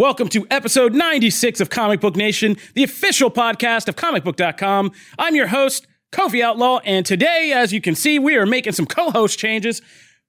Welcome to episode 96 of Comic Book Nation, the official podcast of comicbook.com. I'm your host, Kofi Outlaw, and today, as you can see, we are making some co host changes.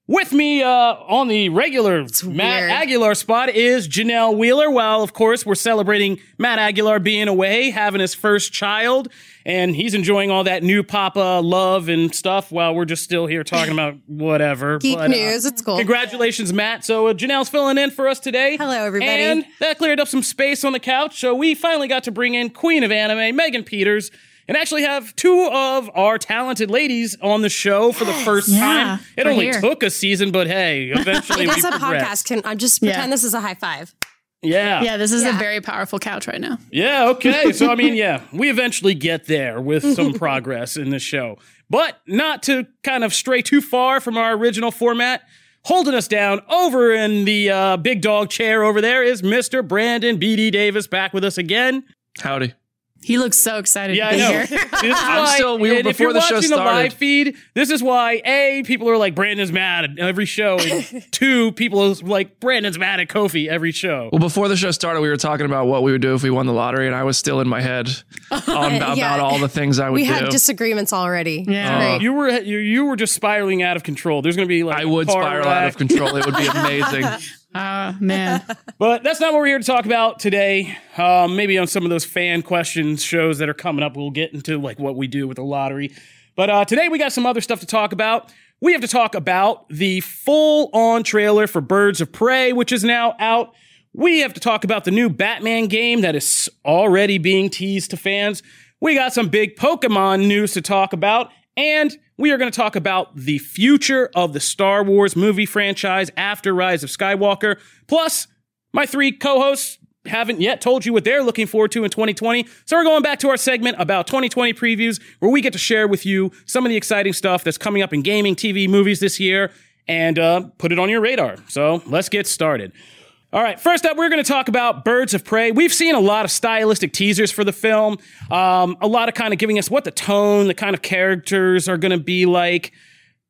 With me uh, on the regular Matt weird. Aguilar spot is Janelle Wheeler. While, of course, we're celebrating Matt Aguilar being away, having his first child, and he's enjoying all that new Papa love and stuff while we're just still here talking about whatever. Geek But, uh, news. It's cool. Congratulations, Matt. So uh, Janelle's filling in for us today. Hello, everybody. And that cleared up some space on the couch, so we finally got to bring in Queen of Anime, Megan Peters, and actually have two of our talented ladies on the show for the first Yeah, time. It only here. took a season, but hey, eventually Hey, we that's a podcast. Can I'm just Yeah. pretend this is a high five? Yeah. Yeah, this is Yeah. a very powerful couch right now. Yeah, okay. So, I mean, yeah, we eventually get there with some progress in this show. But not to kind of stray too far from our original format, holding us down over in the uh, big dog chair over there is Mr. Brandon B.D. Davis back with us again. Howdy. He looks so excited Yeah, to I be know. here. This is I'm why- still- we were and if you're the show watching the live feed, this is why A, people are like, Brandon's mad at every show. And two, people are like, Brandon's mad at Kofi every show. Well, before the show started, we were talking about what we would do if we won the lottery, and I was still in my head on, about Yeah. all the things I would do. We do. had disagreements already. Yeah. It's great. You were you, you were just spiraling out of control. There's going to be like I would car spiral out of control. It would be amazing. Oh, man. But that's not what we're here to talk about today. Um, maybe on some of those fan questions shows that are coming up, we'll get into like what we do with the lottery. But uh, today we got some other stuff to talk about. We have to talk about the full-on trailer for Birds of Prey, which is now out. We have to talk about the new Batman game that is already being teased to fans. We got some big Pokemon news to talk about, and we are going to talk about the future of the Star Wars movie franchise after Rise of Skywalker. Plus, my three co-hosts haven't yet told you what they're looking forward to in 2020. So we're going back to our segment about 2020 previews where we get to share with you some of the exciting stuff that's coming up in gaming, TV, movies this year and uh, put it on your radar. So let's get started. All right, first up, we're going to talk about Birds of Prey. We've seen a lot of stylistic teasers for the film, um, a lot of kind of giving us what the tone, the kind of characters are going to be like.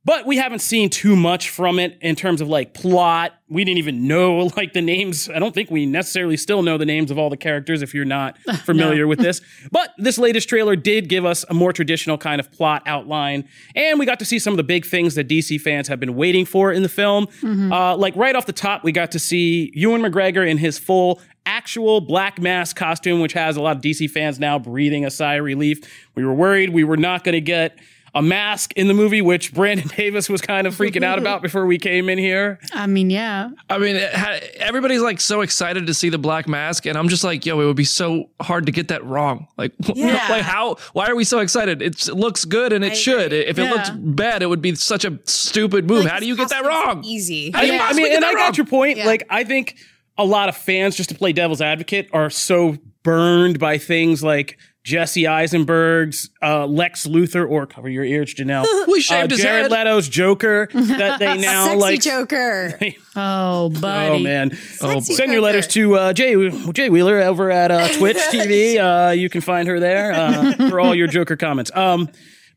But we haven't seen too much from it in terms of like plot. We didn't even know like the names. I don't think we necessarily still know the names of all the characters if you're not familiar with this. But this latest trailer did give us a more traditional kind of plot outline. And we got to see some of the big things that DC fans have been waiting for in the film. Uh, like right off the top, we got to see Ewan McGregor in his full actual black mask costume, which has a lot of DC fans now breathing a sigh of relief. We were worried we were not going to get a mask in the movie, which Brandon Davis was kind of freaking out about before we came in here. I mean, yeah. I mean, had, everybody's like so excited to see the Black Mask, and I'm just like, yo, it would be so hard to get that wrong. Like, Yeah. like how? Why are we so excited? It's, it looks good, and it I should. agree. If it Yeah. looks bad, it would be such a stupid move. Like, how do you get that wrong? Easy. How do you I mean, get and that I wrong? got your point. Yeah. Like, I think a lot of fans, just to play devil's advocate, are so burned by things like Jesse Eisenberg's uh, Lex Luthor, or cover your ears, Janelle. We uh, his Jared head. Leto's Joker that they now Sexy like. Joker. Oh, buddy. Oh man! Sexy Send your letters to uh, Jay Jay Wheeler over at uh, Twitch TV. Uh, you can find her there uh, for all your Joker comments. Um,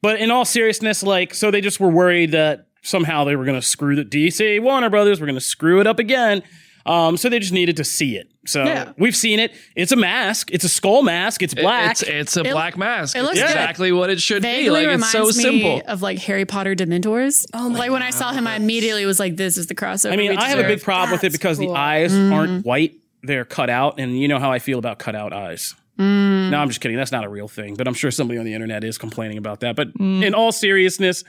but in all seriousness, like, so they just were worried that somehow they were going to screw the DC Warner Brothers. Were going to screw it up again. Um, so they just needed to see it. So Yeah. we've seen it. It's a mask. It's a skull mask. It's black. It's, it's a black mask. it looks it's exactly what it should be. Like it's so me simple. of like Harry Potter Dementors. Oh my Like when I saw him, I immediately was like, "This is the crossover." I mean, we I have a big deserve. problem with it because cool. the eyes Mm-hmm. aren't white; they're cut out, and you know how I feel about cut out eyes. Mm. No, I'm just kidding. That's not a real thing, but I'm sure somebody on the internet is complaining about that. But in all seriousness,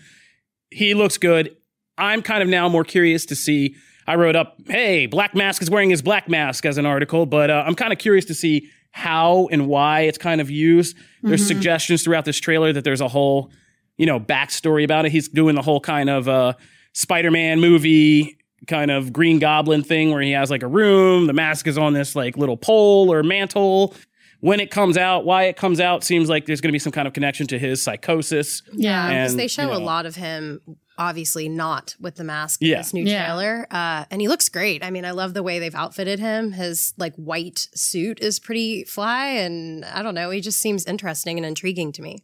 he looks good. I'm kind of now more curious to see. I wrote up, "Hey, Black Mask is wearing his black mask" as an article, but uh, I'm kind of curious to see how and why it's kind of used. There's suggestions throughout this trailer that there's a whole, you know, backstory about it. He's doing the whole kind of uh, Spider-Man movie kind of Green Goblin thing where he has like a room. The mask is on this like little pole or mantle. When it comes out, why it comes out seems like there's going to be some kind of connection to his psychosis. Yeah. Because they show you a lot of him, obviously not with the mask Yeah. in this new Yeah. trailer. Uh, and he looks great. I mean, I love the way they've outfitted him. His like white suit is pretty fly. And I don't know, he just seems interesting and intriguing to me.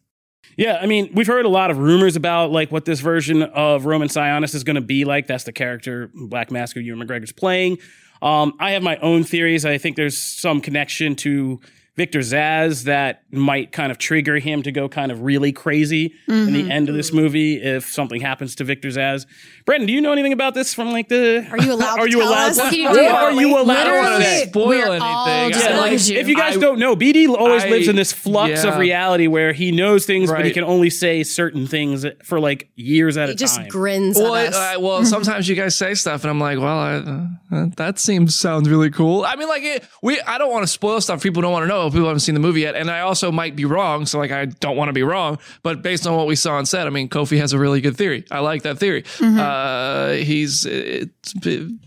Yeah, I mean, we've heard a lot of rumors about like what this version of Roman Sionis is going to be like. That's the character Black Mask who Ewan McGregor's playing. Um, I have my own theories. I think there's some connection to Victor Zsasz that might kind of trigger him to go kind of really crazy in the end of this movie if something happens to Victor Zsasz. Brendan, do you know anything about this from like the? Are you allowed Are you allowed? To, What can you are you allowed I don't want to spoil anything. yeah, Yeah, like, like you. if you guys I- don't know, BD always I- lives in this flux of reality where he knows things, but he can only say certain things for like years at He a time. He just grins Well, at it- us. uh, well, sometimes you guys say stuff, and I'm like, well, I, uh, that seems sounds really cool. I mean, like, it, we, I don't want to spoil stuff people don't want to know. People haven't seen the movie yet, and I also might be wrong. So, like, I don't want to be wrong. But based on what we saw on set, I mean, Kofi has a really good theory. I like that theory. Uh, he's it's,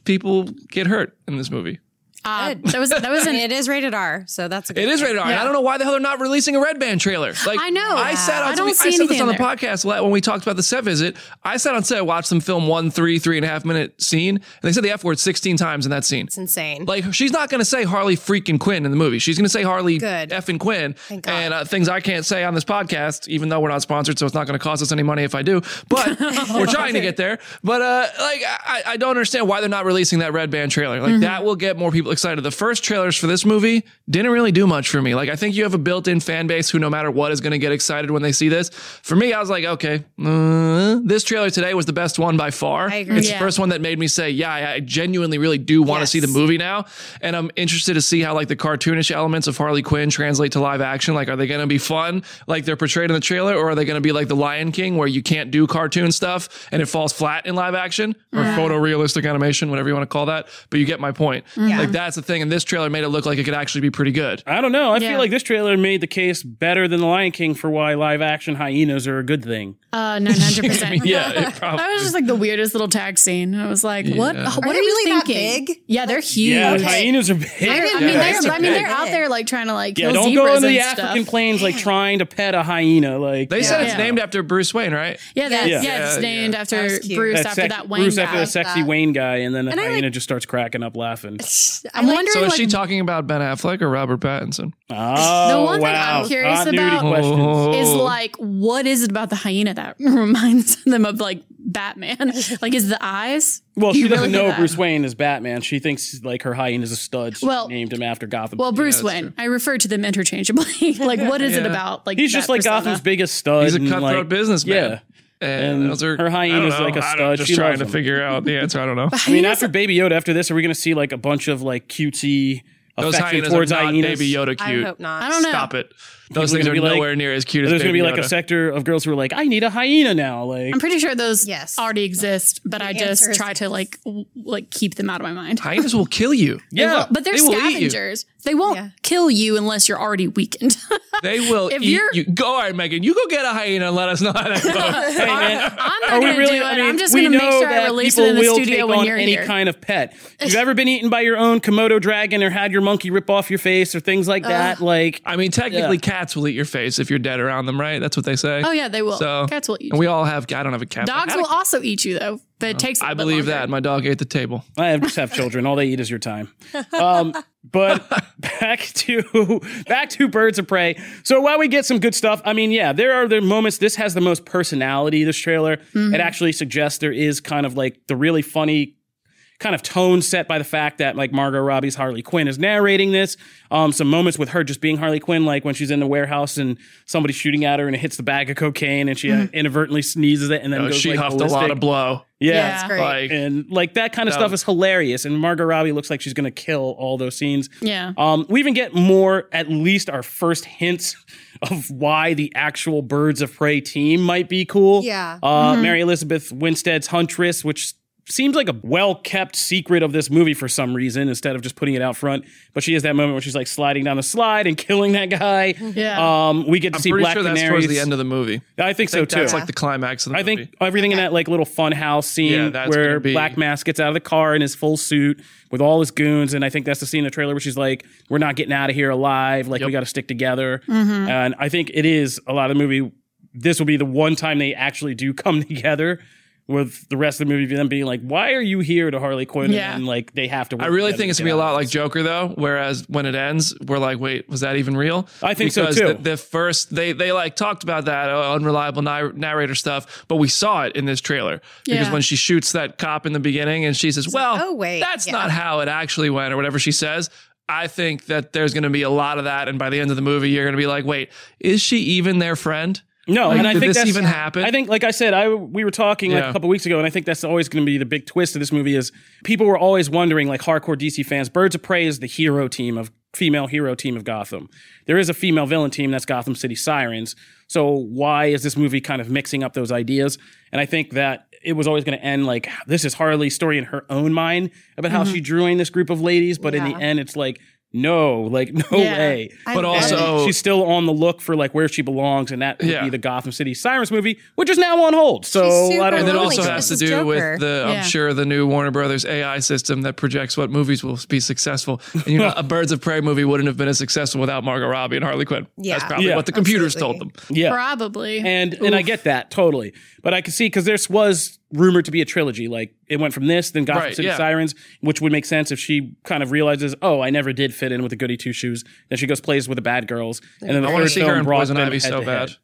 people get hurt in this movie. Uh, that was that was an it is rated R, so that's a good It is thing. rated R. and Yeah. I don't know why the hell they're not releasing a Red Band trailer. Like I know. I said on I don't I see said this anything on the there. podcast when we talked about the set visit. I sat on set, watched them film one three three and a half minute scene, and they said the f word sixteen times in that scene. It's insane. Like she's not going to say Harley freaking Quinn in the movie. She's going to say Harley Good. effing Quinn and uh, things I can't say on this podcast, even though we're not sponsored, so it's not going to cost us any money if I do. But we're trying to get there. But uh, like I, I don't understand why they're not releasing that red band trailer. Like that will get more people excited. The first trailers for this movie didn't really do much for me. Like I think you have a built-in fan base who, no matter what, is going to get excited when they see this. For me, I was like, okay, uh, this trailer today was the best one by far. I agree. It's Yeah. the first one that made me say, yeah, I genuinely really do want to Yes. see the movie now. And I'm interested to see how like the cartoonish elements of Harley Quinn translate to live action. Like, are they going to be fun like they're portrayed in the trailer, or are they going to be like the Lion King where you can't do cartoon stuff and it falls flat in live action or photorealistic animation, whatever you want to call that? But you get my point. Like that's the thing. And this trailer made it look like it could actually be pretty good. I don't know. I Yeah. feel like this trailer made the case better than The Lion King for why live action hyenas are a good thing. uh, nine hundred percent. yeah, probably. That was just like the weirdest little tag scene. I was like, "What? Yeah. What Are are, they you really that thinking?" big? Yeah, they're huge. Yeah, Okay. hyenas are big. I didn't I mean, Yeah, they're, it's I mean, they're out there like trying to like yeah, kill don't go zebras the and African stuff. plains like trying to pet a hyena. Like They said it's Yeah. named after Bruce Wayne, right? Yeah, that's, Yeah. yeah. it's named yeah. after That was cute. Bruce after that Wayne Bruce after the sexy Wayne guy, and then the hyena just starts cracking up laughing. I'm wondering, So is like, she talking about Ben Affleck or Robert Pattinson? Oh, one thing wow. I'm curious Continuity about questions. is like, what is it about the hyena that reminds them of like Batman? like, is the eyes? Well, she doesn't really know that? Bruce Wayne is Batman. She thinks like her hyena is a stud. She Well- named him after Gotham. Well, Bruce that's Wayne. I refer to them interchangeably. like, what is it about? Like, he's that just like persona? Gotham's biggest stud. He's a cutthroat like, businessman. Yeah. And, And those are, her hyena is like a stud. Just She trying to them. figure out the answer. I don't know. I mean, after Baby Yoda, after this, are we going to see like a bunch of like cutesy Those affection hyenas towards are not hyenas? Baby Yoda cute. I hope not. I don't know. Stop it. Those things are gonna like- nowhere near as cute as There's going to be like Yoda. a sector of girls who are like, I need a hyena now. Like, I'm pretty sure those Yes. already exist, but I just try to like w- like keep them out of my mind. Hyenas will kill you. yeah, But they're They will eat you. scavengers. They won't Yeah. kill you unless you're already weakened. They will If eat you're- you. Go, all right, Megan. You go get a hyena and let us know how that goes. Hey, man, I'm not gonna really? do it. I mean, I'm just gonna make sure I that release people it in the will studio take when on you're any here. kind of pet. Have you ever been eaten by your own Komodo dragon or had your monkey rip off your face or things like that? Like, I mean, technically, Yeah. Cats will eat your face if you're dead around them, right? That's what they say. oh yeah, they will. So Cats will eat. And we all have. I don't have a cat. Dogs had a- will also eat you though, but it takes. I I believe that. My dog ate the table. I have, just have children. All they eat is your time. Um, but back to back to Birds of Prey. So while we get some good stuff, I mean, yeah, there are the moments. This has the most personality. This trailer. It actually suggests there is kind of like the really funny kind of tone set by the fact that like Margot Robbie's Harley Quinn is narrating this. Um, some moments with her just being Harley Quinn, like when she's in the warehouse and somebody's shooting at her and it hits the bag of cocaine and she uh, inadvertently sneezes it and then Oh, goes she like huffed a lot of blow. Yeah, Yeah. That's great. Like, and like that kind of No. stuff is hilarious. And Margot Robbie looks like she's gonna kill all those scenes. Yeah. Um, we even get more, at least our first hints of why the actual Birds of Prey team might be cool. Yeah. Uh, Mary Elizabeth Winstead's Huntress, which seems like a well kept secret of this movie for some reason, instead of just putting it out front. But she has that moment where she's like sliding down the slide and killing that guy. Yeah. Um, we get to I'm see pretty Black sure that's Canaries. towards the end of the movie. I think, I think so too. that's like the climax of the movie. I movie. think everything in that like little fun house scene Yeah, that's where gonna be- Black Mask gets out of the car in his full suit with all his goons, and I think that's the scene in the trailer where she's like, "We're not getting out of here alive. Like we got to stick together." Mm-hmm. And I think it is a lot of the movie. This will be the one time they actually do come together. With the rest of the movie, them being like, "Why are you here?" to Harley Quinn, Yeah. and like they have to. I really think it's gonna be a lot out. like Joker though. Whereas when it ends, we're like, wait, was that even real? I think so, because too. The, the first they they like talked about that uh, unreliable nar- narrator stuff, but we saw it in this trailer because when she shoots that cop in the beginning and she says, "Well, "Oh, wait, that's yeah." not how it actually went," or whatever she says. I think that there's going to be a lot of that, and by the end of the movie, you're going to be like, "Wait, is she even their friend?" No, Like, and I did think this that's, even happen? I think, like I said, I we were talking like a couple weeks ago, and I think that's always going to be the big twist of this movie. Is people were always wondering, like hardcore DC fans, Birds of Prey is the hero team of female hero team of Gotham. There is a female villain team that's Gotham City Sirens. So why is this movie kind of mixing up those ideas? And I think that it was always going to end like this is Harley's story in her own mind about how mm-hmm. she drew in this group of ladies, but in the end, it's like. No, like no Yeah. way. I- But And also, she's still on the look for like where she belongs, and that would Yeah. be the Gotham City Sirens movie, which is now on hold. So She's I don't super and it also has to this is do Joker. with the, Yeah. I'm sure, the new Warner Brothers AI system that projects what movies will be successful. And you know, a Birds of Prey movie wouldn't have been as successful without Margot Robbie and Harley Quinn. Yeah. That's probably Yeah. what the computers Absolutely. told them. yeah, Probably. and and I get that totally, but I can see because this was rumored to be a trilogy. Like it went from this, then Gotham Right, City yeah. Sirens, which would make sense if she kind of realizes, oh, I never did fit in with the goody two shoes. Then she goes plays with the bad girls, and then the I want to third see her film in brought Poison them Ivy so head-to-head. bad.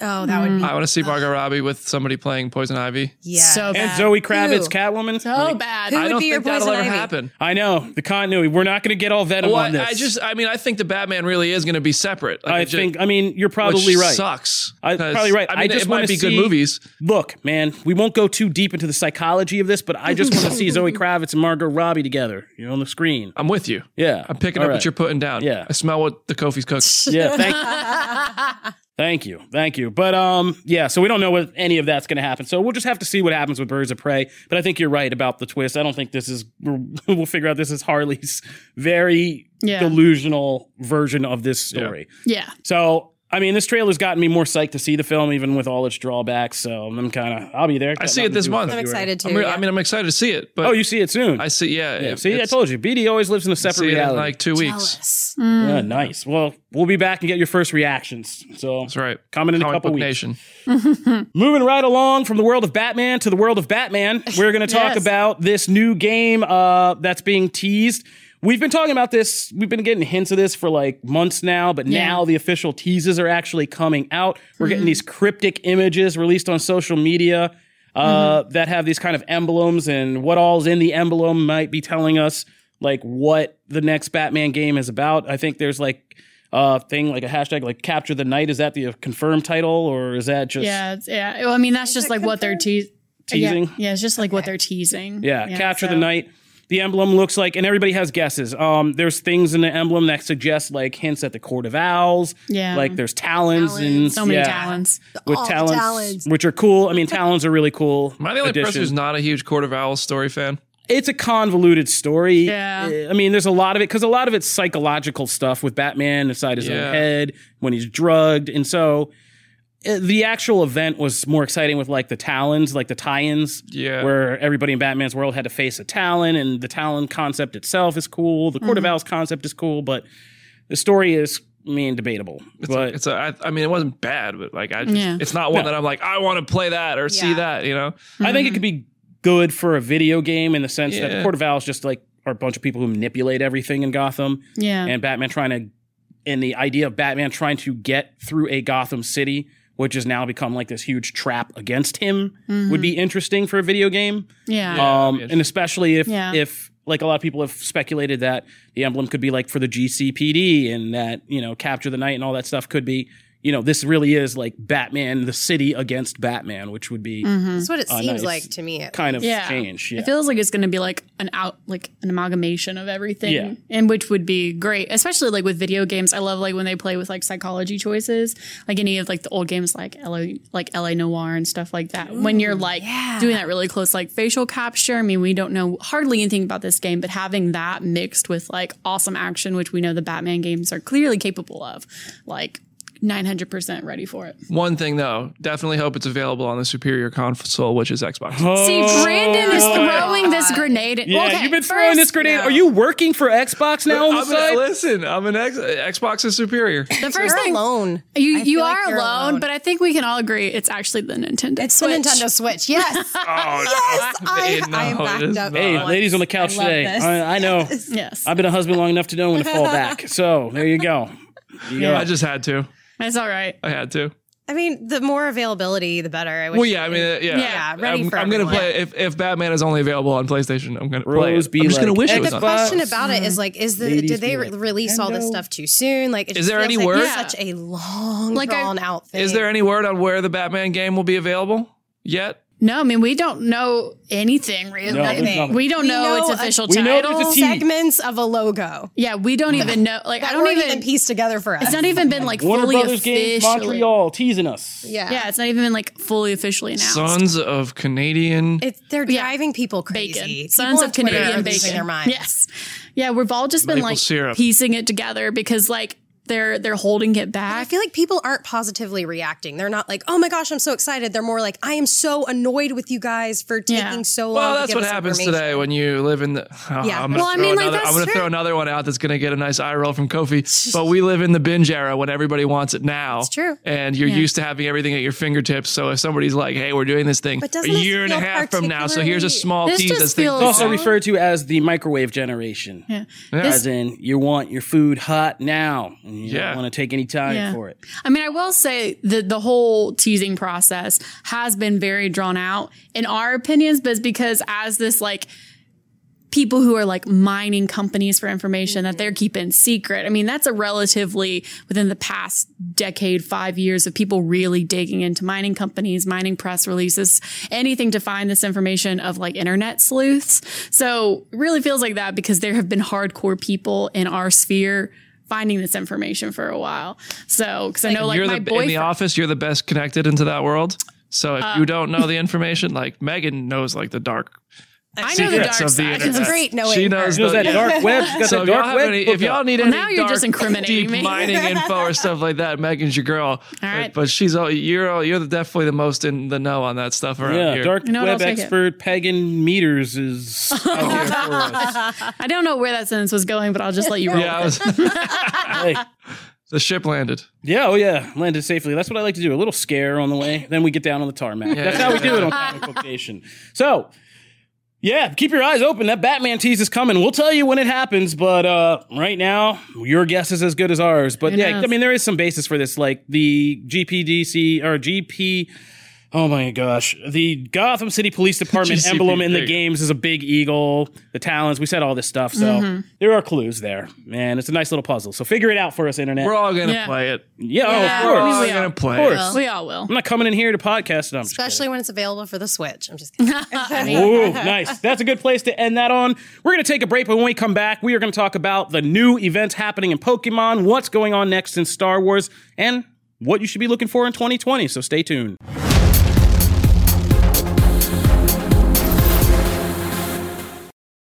Oh, that would be mm. I want to see Margot Robbie with somebody playing Poison Ivy. yeah. so bad. And Zoe Kravitz, Ew. Catwoman. so Like, bad. Who I would don't be your think that'll ever Ivy? happen. I know the continuity. We're not going to get all Venom Well, on this. I just, I mean, I think the Batman really is going to be separate. Like, I it ju- think. I mean, you're probably which right. Sucks. I- 'Cause, probably right. I I just might wanna be good see- movies. Look, man, we won't go too deep into the psychology of this, but I just want to see Zoe Kravitz and Margot Robbie together, you know, on the screen. I'm with you. Yeah, I'm picking All up right. what you're putting down. Yeah. I smell what the Kofi's cooking. Yeah, thank, thank you, thank you. But um, yeah, so we don't know what any of that's going to happen. So we'll just have to see what happens with Birds of Prey. But I think you're right about the twist. I don't think this is. We'll figure out this is Harley's very Yeah. delusional version of this story. yeah. So. I mean, this trailer's gotten me more psyched to see the film, even with all its drawbacks. So I'm kind of, I'll be there. I see it this month. I'm excited too. I'm re- yeah. I mean, I'm excited to see it. But Oh, you see it soon. I see. Yeah. yeah, it- see, I told you, BD always lives in a separate see it in reality. like two weeks. Jealous. yeah, nice. Well, we'll be back and get your first reactions. So That's right. Coming in a couple Book weeks. Nation. Moving right along from the world of Batman to the world of Batman, we're going to talk Yes. about this new game uh, that's being teased. We've been talking about this. We've been getting hints of this for like months now, but Yeah. now the official teases are actually coming out. We're getting mm-hmm. these cryptic images released on social media uh, mm-hmm. that have these kind of emblems, and what all's in the emblem might be telling us like what the next Batman game is about. I think there's like a thing like a hashtag like capture the night. Is that the uh, confirmed title, or is that just Yeah. It's, yeah. Well, I mean, that's just like what they're te- teasing? Yeah, yeah, it's just like what they're teasing. Yeah, capture the so- night. The emblem looks like, and everybody has guesses. Um, there's things in the emblem that suggest like hints at the Court of Owls. Yeah. like there's talons, and Talons. So many yeah, talents. with All talons, talons. which are cool. I mean, talons are really cool. Am I the only addition. person who's not a huge Court of Owls story fan? It's a convoluted story. Yeah. I mean, there's a lot of it because a lot of it's psychological stuff with Batman inside his Yeah. own head when he's drugged, and so. Uh, The actual event was more exciting with like the talons, like the tie-ins, Yeah. where everybody in Batman's world had to face a Talon, and the Talon concept itself is cool. The Court of Owls concept is cool, but the story is, I mean, debatable. It's but a, it's a, I, I mean, it wasn't bad, but like, I just, Yeah. it's not one No. that I'm like, I want to play that or see that, you know? I think it could be good for a video game in the sense that the Court of Owls just like are a bunch of people who manipulate everything in Gotham, Yeah. and Batman trying to, and the idea of Batman trying to get through a Gotham City which has now become like this huge trap against him, would be interesting for a video game. Yeah. Um, and especially if Yeah. if like a lot of people have speculated that the emblem could be like for the GCPD and that you know capture the night and all that stuff could be you know this really is like Batman the city against Batman, which would be mm-hmm. That's what it Oh, seems nice. like to me. kind of yeah. change. Yeah. It feels like it's going to be like an out, like an amalgamation of everything, Yeah. and which would be great, especially like with video games. I love like when they play with like psychology choices, like any of like the old games like LA, like LA Noire and stuff like that. when you're like doing that really close like facial capture. I mean, we don't know hardly anything about this game, but having that mixed with like awesome action, which we know the Batman games are clearly capable of, like. 900% ready for it. One thing though, definitely hope it's available on the superior console, which is Xbox. See, oh Brandon is throwing this grenade. Oh, yeah, okay, you've been throwing this first- grenade. Are you working for Xbox now on the I'm side? an, listen, I'm an X, Xbox is superior. The first You're thing alone. You I you are like alone, alone. but I think we can all agree it's actually the Nintendo. It's Switch. the Nintendo Switch. Yes. Oh, yes. I, no, I am backed up. Hey, once. ladies on the couch I today. I, I know. Yes, I've been a husband long enough to know when to fall back. So there you go. You go. I just had to. It's all right. I had to. I mean, the more availability, the better. I wish Well, yeah, I mean, uh, yeah, Yeah, ready I'm, for I'm gonna everyone. play if, if Batman is only available on PlayStation. I'm gonna play Rose it. be I'm just gonna wish it X was the on. Question about it is like, is the Ladies did they be re- like, release all this Nintendo. stuff too soon? Like, it Is just there feels any like word? Such a long, Like, I- drawn out thing. Is there any word on where the Batman game will be available yet? No, I mean we don't know anything really. No, there's Nothing. nothing. We don't We know, know its a- official We know title. it's a T. segments of a logo yeah, we don't even know. Like I don't even. even pieced together for us? it's not even been like Warner fully Brothers Games. Montreal teasing us. yeah. Yeah, it's not even been like fully officially announced. Sons of Canadian. It's, they're Yeah. driving people bacon, crazy. People sons on of Twitter Canadian are bacon. Their minds. Yes, yeah, we've all just been like syrup. piecing it together because like they're they're holding it back. I feel like people aren't positively reacting. They're not like, "Oh my gosh, I'm so excited." They're more like, "I am so annoyed with you guys for taking Yeah. so long." well, that's give what happens today when you live in the. Oh, Yeah. I'm gonna Well, I throw mean, like, another, that's I'm going to throw another one out that's going to get a nice eye roll from Kofi. but we live in the binge era when everybody wants it now. It's true. And you're used to having everything at your fingertips. So if somebody's like, "Hey, we're doing this thing But a year and a half from now," so here's a small This tease just as feels- It's also referred to as the microwave generation. yeah. As in, you want your food hot now. And you Yeah. don't want to take any time Yeah. for it. I mean, I will say that the whole teasing process has been very drawn out in our opinions, but it's because as this like people who are like mining companies for information that they're keeping secret. I mean, that's a relatively within the past decade, five years of people really digging into mining companies, mining press releases, anything to find this information of like internet sleuths. So it really feels like that because there have been hardcore people in our sphere finding this information for a while. So, because I know like you're my the, in the office, you're the best connected into that world. So if Uh, you don't know the information, like Megan knows like the dark I know the secrets dark of the side. internet. great knowing She knows She knows the, that dark web. She's got So that if y'all dark have web. any, book if y'all up. need Well, any now you're dark, just incriminating deep me. mining info or stuff like that, Megan's your girl. All right. but she's all you're all, you're definitely the most in the know on that stuff around Yeah, here. dark You know what, web I'll expert Pagan Meters is out here for us. I don't know where that sentence was going, but I'll just let you roll. Yeah, I was, Hey. the ship landed. Yeah, oh yeah, landed safely. That's what I like to do. A little scare on the way, then we get down on the tarmac. That's how we do it on Comic Book Nation. So, yeah, keep your eyes open. That Batman tease is coming. We'll tell you when it happens, but uh, right now, your guess is as good as ours. But yeah? I mean, there is some basis for this, like the GPDC or GP. Oh my gosh. The Gotham City Police Department GCPD. emblem in the games is a big eagle, the talons. We said all this stuff. So Mm-hmm. there are clues there. Man, it's a nice little puzzle. So figure it out for us, Internet. We're all gonna Yeah. play it. yeah, oh, Yeah. of We're all gonna play it. course. We all will. I'm not coming in here to podcast it. I'm especially when it's available for the Switch. I'm just kidding. kidding. Ooh, nice. That's a good place to end that on. We're going to take a break, but when we come back, we are going to talk about the new events happening in Pokemon, what's going on next in Star Wars, and what you should be looking for in 2020. So stay tuned.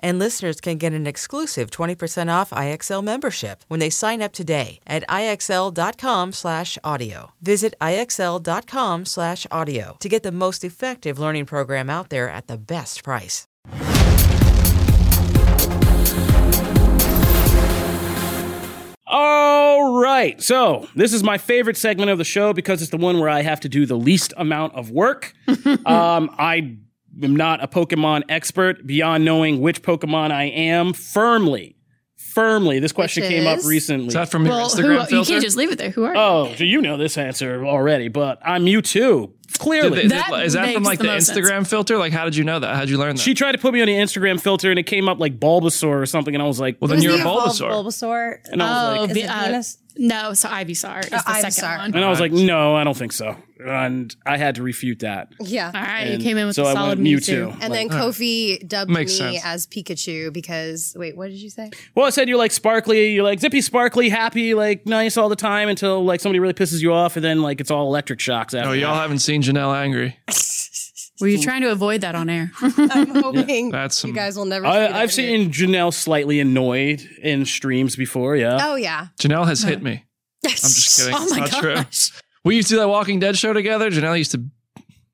And listeners can get an exclusive 20% off IXL membership when they sign up today at IXL.com slash audio. Visit IXL.com slash audio to get the most effective learning program out there at the best price. All right. So, this is my favorite segment of the show because it's the one where I have to do the least amount of work. um, I am not a Pokemon expert beyond knowing which Pokemon I am firmly. Firmly. This question Which came up is? recently. Is that from your Well, who, Instagram you filter? can't just leave it there. Who are you? oh, so you know this answer already, but I'm Mewtwo. Clearly. Did- That is that from makes like the the, most sense. Instagram filter? Like, how did you know that? How did you learn that? she tried to put me on the Instagram filter and it came up like Bulbasaur or something, and I was like, well, then Who's you're a the evolved Bulbasaur. Bulbasaur. and I was Oh, like, Is it uh, Venus? no, so Ivysaur is Oh, the second Ivysaur. one. and I was like, no, I don't think so. And I had to refute that. Yeah. All right, And you came in with so a I solid went Mewtwo. And then Kofi dubbed Makes me sense. as Pikachu because wait, what did you say? Well, I said you're like sparkly, you're like zippy, sparkly, happy, like nice all the time until like somebody really pisses you off, and then like it's all electric shocks oh, after. Oh, y'all that. haven't seen Janelle angry. Were you trying to avoid that on air? I'm hoping That's some- you guys will never. see I, that I've again. seen Janelle slightly annoyed in streams before. Yeah. Oh yeah. Janelle has hit me. I'm just kidding. oh it's my not true. gosh. We used to do that Walking Dead show together. Janelle used to,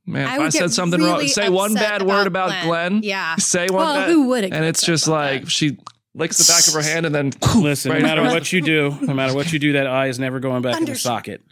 man, I if would I said get something wrong, say one upset bad word about about Glenn. Glenn. Yeah. Say one Well, bad. who wouldn't And it's just like that? she licks the back of her hand and then Listen, right no matter what you do, no matter what you do, that eye is never going back in the socket.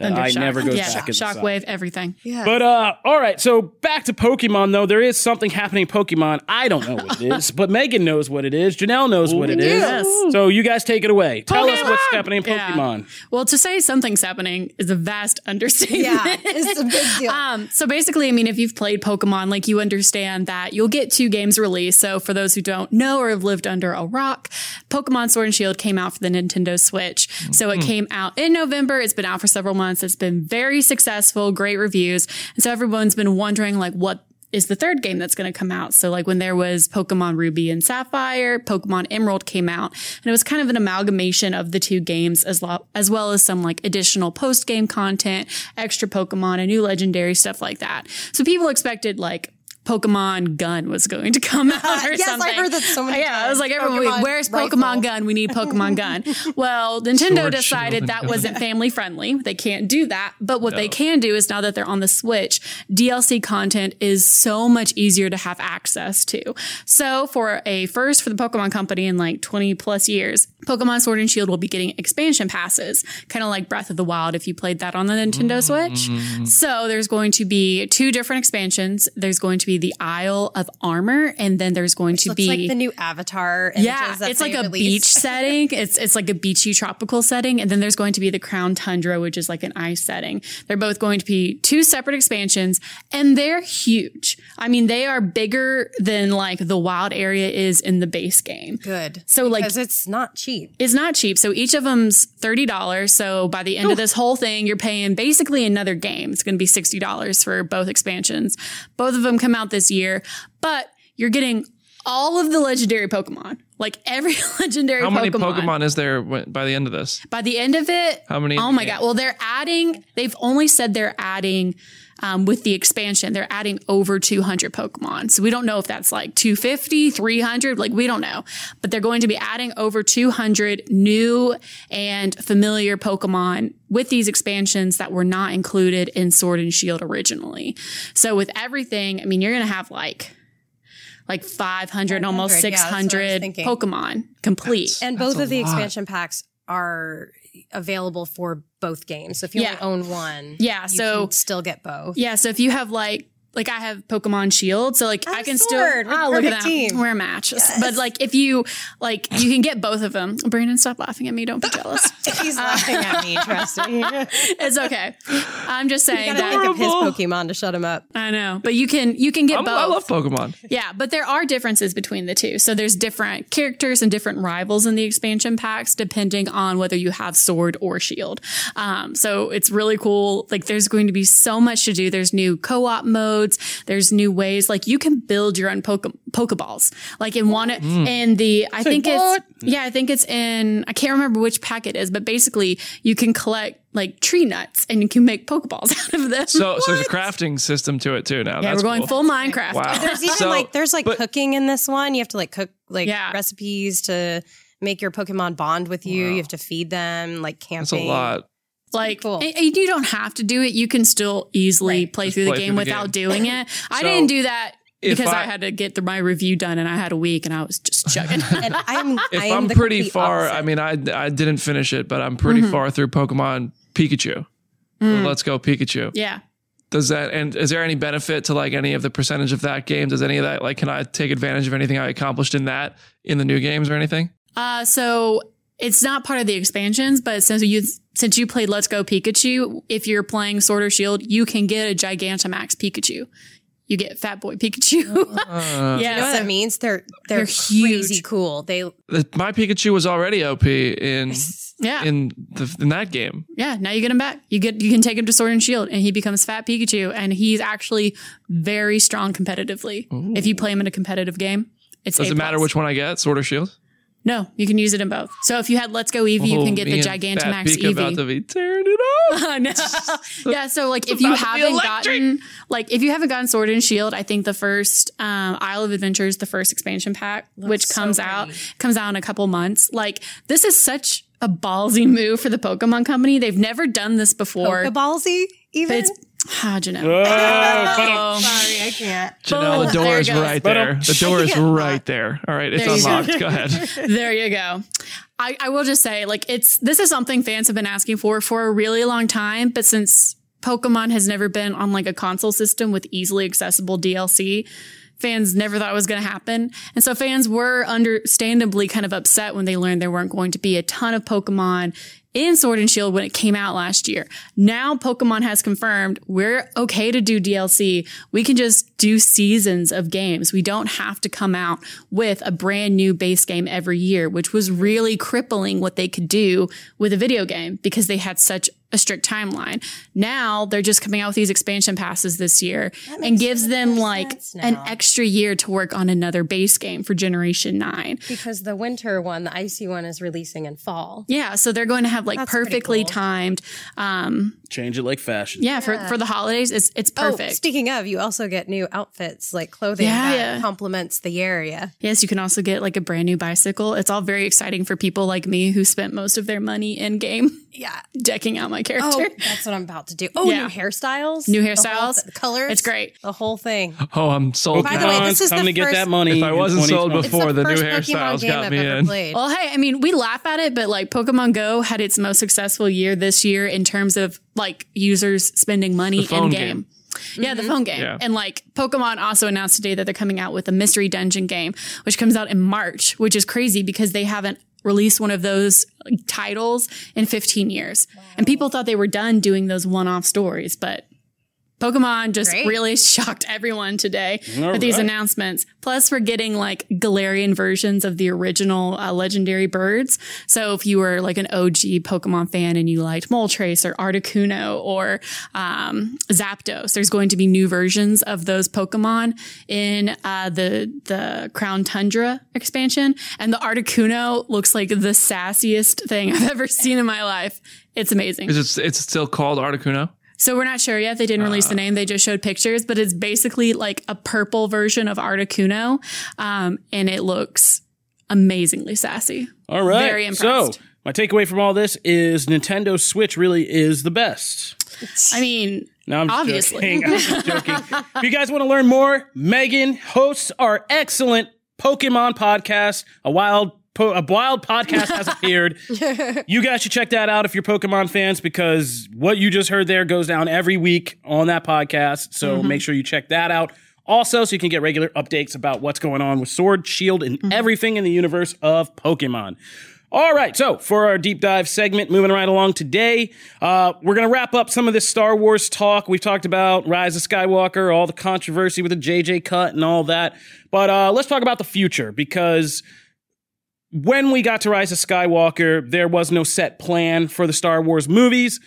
That eye Undershock. never goes yeah, back in shockwave, everything. Yeah. But uh, all right. So back to Pokemon though. There is something happening in Pokemon. I don't know what it is, but Megan knows what it is. Janelle knows what it is. Yes. So you guys take it away. Tell us what's happening in Yeah. Pokemon. Well, to say something's happening is a vast understatement. yeah, it's a big deal. Um, so basically, I mean, if you've played Pokemon, like you understand that you'll get two games released. So for those who don't know or have lived under a rock, Pokemon Sword and Shield came out for the Nintendo Switch. So it came out in November. It's been out for several months. It's been very successful, great reviews. And so everyone's been wondering like what is the third game that's going to come out. So like when there was Pokemon Ruby and Sapphire, Pokemon Emerald came out, and it was kind of an amalgamation of the two games as, as well as some like additional post game content, extra Pokemon, and new legendary stuff like that. So people expected like Pokemon Gun was going to come out or Yes, I heard that so many Yeah, I was like, everyone, Pokemon where's rifle. Pokemon Gun? We need Pokemon Gun. Well, Nintendo Sword, decided that gun. wasn't family friendly. They can't do that. But what they can do is now that they're on the Switch, DLC content is so much easier to have access to. So for a first for the Pokemon Company in like 20 plus years, Pokemon Sword and Shield will be getting expansion passes, kind of like Breath of the Wild if you played that on the Nintendo Switch. So there's going to be two different expansions. There's going to be the Isle of Armor, and then there's going to Looks be like the new Avatar. Images yeah, it's like a released. beach setting. It's it's like a beachy tropical setting, and then there's going to be the Crown Tundra, which is like an ice setting. They're both going to be two separate expansions, and they're huge. I mean, they are bigger than like the wild area is in the base game. Good. So, like- because it's not cheap. It's not cheap. So each of them's thirty dollars. So by the end of this whole thing, you're paying basically another game. It's going to be sixty dollars for both expansions. Both of them come out this year, but you're getting all of the legendary Pokemon, like every legendary. Pokemon. How many Pokemon. Pokemon is there by the end of this? By the end of it, How many Oh my god! Well, they're adding. They've only said they're adding. Um, with the expansion, they're adding over 200 Pokemon. So we don't know if that's like 250, 300, like we don't know. But they're going to be adding over 200 new and familiar Pokemon with these expansions that were not included in Sword and Shield originally. So with everything, I mean, you're going to have like, like 500, almost 500, yeah, that's what I was 600 thinking. Pokemon complete. And both of the lot. expansion packs are available for both games. So if you Yeah. only own one, Yeah, you so- can still get both. Yeah, so if you have like like I have Pokemon Shield, so like I Oh, can sword. still oh look at Perfect that team. we're a match. But like if you like you can get both of them. Brandon, stop laughing at me. Don't be jealous. He's laughing at me, trust me. it's okay. I'm just saying gotta that think of his Pokemon to shut him up. I know, but you can you can get I'm- both. I love Pokemon. Yeah, but there are differences between the two. So there's different characters and different rivals in the expansion packs depending on whether you have sword or shield. Um, so it's really cool. Like there's going to be so much to do. There's new co-op mode modes. There's new ways. Like you can build your own poke, Pokeballs. Like in one, mm. in the, I think what? it's, yeah, I think it's in, I can't remember which pack it is, but basically you can collect like tree nuts and you can make Pokeballs out of them. So, so there's a crafting system to it too now. yeah, That's we're going cool. full Minecraft. Wow. There's even So- like there's like but- cooking in this one. You have to like cook like Yeah. recipes to make your Pokemon bond with you. You have to feed them, like camping. That's a lot. Like cool. and- and you don't have to do it. You can still easily Right. play Just through the game through the without game. doing it. I So, didn't do that if because I, I- had to get the, my review done and I had a week and I was just chugging. And I'm If I am I'm pretty far, opposite. I mean, I I didn't finish it, but I'm pretty Mm-hmm. far through Pokemon Pikachu. Mm. Let's go Pikachu. yeah. Does that and is there any benefit to like any of the percentage of that game? Does any of that like can I take advantage of anything I accomplished in that in the new games or anything? Uh, so it's not part of the expansions, but since you since you played Let's Go Pikachu, if you're playing Sword or Shield, you can get a Gigantamax Pikachu. You get Fat Boy Pikachu. Uh, yeah, you know what that means? They're they're, They're crazy huge. cool. They The- My Pikachu was already OP in yeah, in the in that game. yeah. Now you get him back. You get you can take him to Sword and Shield, and he becomes Fat Pikachu, and he's actually very strong competitively. If you play him in a competitive game, it's Does A it matter which one I get? Sword or Shield? No, you can use it in both. So if you had Let's Go Eevee, you Oh, can get the me and Fat Gigantamax Pika about to be tearing it off. I know. yeah. So like, if you about to be haven't gotten, like, if you haven't gotten Sword and Shield, I think the first um, Isle of Adventures, the first expansion pack, which so comes out comes out in a couple months. Like, this is such a ballsy move for the Pokemon Company. They've never done this before. Pokeballsy even. But it's ah, Janelle. Oh, Sorry, I can't. Janelle, the door it is goes. right there. The door is right there. All right, it's There you go. unlocked. Go ahead. there you go. I, I will just say, like, it's this is something fans have been asking for for a really long time, but since Pokemon has never been on like a console system with easily accessible DLC, fans never thought it was going to happen. And so fans were understandably kind of upset when they learned there weren't going to be a ton of Pokemon in Sword and Shield when it came out last year. Now Pokemon has confirmed we're okay to do DLC. We can just do seasons of games. We don't have to come out with a brand new base game every year, which was really crippling what they could do with a video game because they had such a strict timeline. Now they're just coming out with these expansion passes this year and gives them like an extra year to work on another base game for generation 9. Because the winter one, the icy one, is releasing in fall. Yeah, so they're going to have like That's perfectly cool. timed um change it like fashion. yeah, for for the holidays it's it's Oh, perfect. speaking of, you also get new outfits, like clothing Yeah, that yeah. complements the area. yes, you can also get like a brand new bicycle. It's all very exciting for people like me who spent most of their money in game Yeah. decking out my character. Oh, character. that's what I'm about to do. Oh, Yeah. new hairstyles. New The whole hairstyles. the colors. It's great. The whole thing. Oh, I'm sold. By the way, this is time the to get first- that money. If I wasn't sold before, the the new hairstyles game got I've me ever in. played. Well, hey, I mean, we laugh at it, but like Pokemon Go had its most successful year this year in terms of like users spending money in game. game. Yeah, the mm-hmm. phone game. Yeah. And like Pokemon also announced today that they're coming out with a mystery dungeon game, which comes out in March, which is crazy because they haven't released one of those titles in 15 years. And people thought they were done doing those one off stories, but Pokemon just Great. really shocked everyone today All with these right. announcements. Plus, we're getting like Galarian versions of the original uh, legendary birds. So if you were like an OG Pokemon fan and you liked Moltres or Articuno or um, Zapdos, there's going to be new versions of those Pokemon in uh, the the Crown Tundra expansion. And the Articuno looks like the sassiest thing I've ever seen in my life. It's amazing. Is it? It's still called Articuno. So we're not sure yet. They didn't release the name. They just showed pictures, but it's basically like a purple version of Articuno. Um, and it looks amazingly sassy. All right. Very impressed. So my takeaway from all this is Nintendo Switch really is the best. I mean, No, I'm just Obviously. joking. I'm just joking. if you guys want to learn more, Megan hosts our excellent Pokemon podcast. A wild, po- a wild podcast has appeared. you guys should check that out if you're Pokemon fans, because what you just heard there goes down every week on that podcast. So make sure you check that out. Also, so you can get regular updates about what's going on with Sword, Shield, and everything in the universe of Pokemon. All right, so for our deep dive segment, moving right along today, uh, we're going to wrap up some of this Star Wars talk. We've talked about Rise of Skywalker, all the controversy with the JJ cut and all that. But uh, let's talk about the future because when we got to Rise of Skywalker, there was no set plan for the Star Wars movies.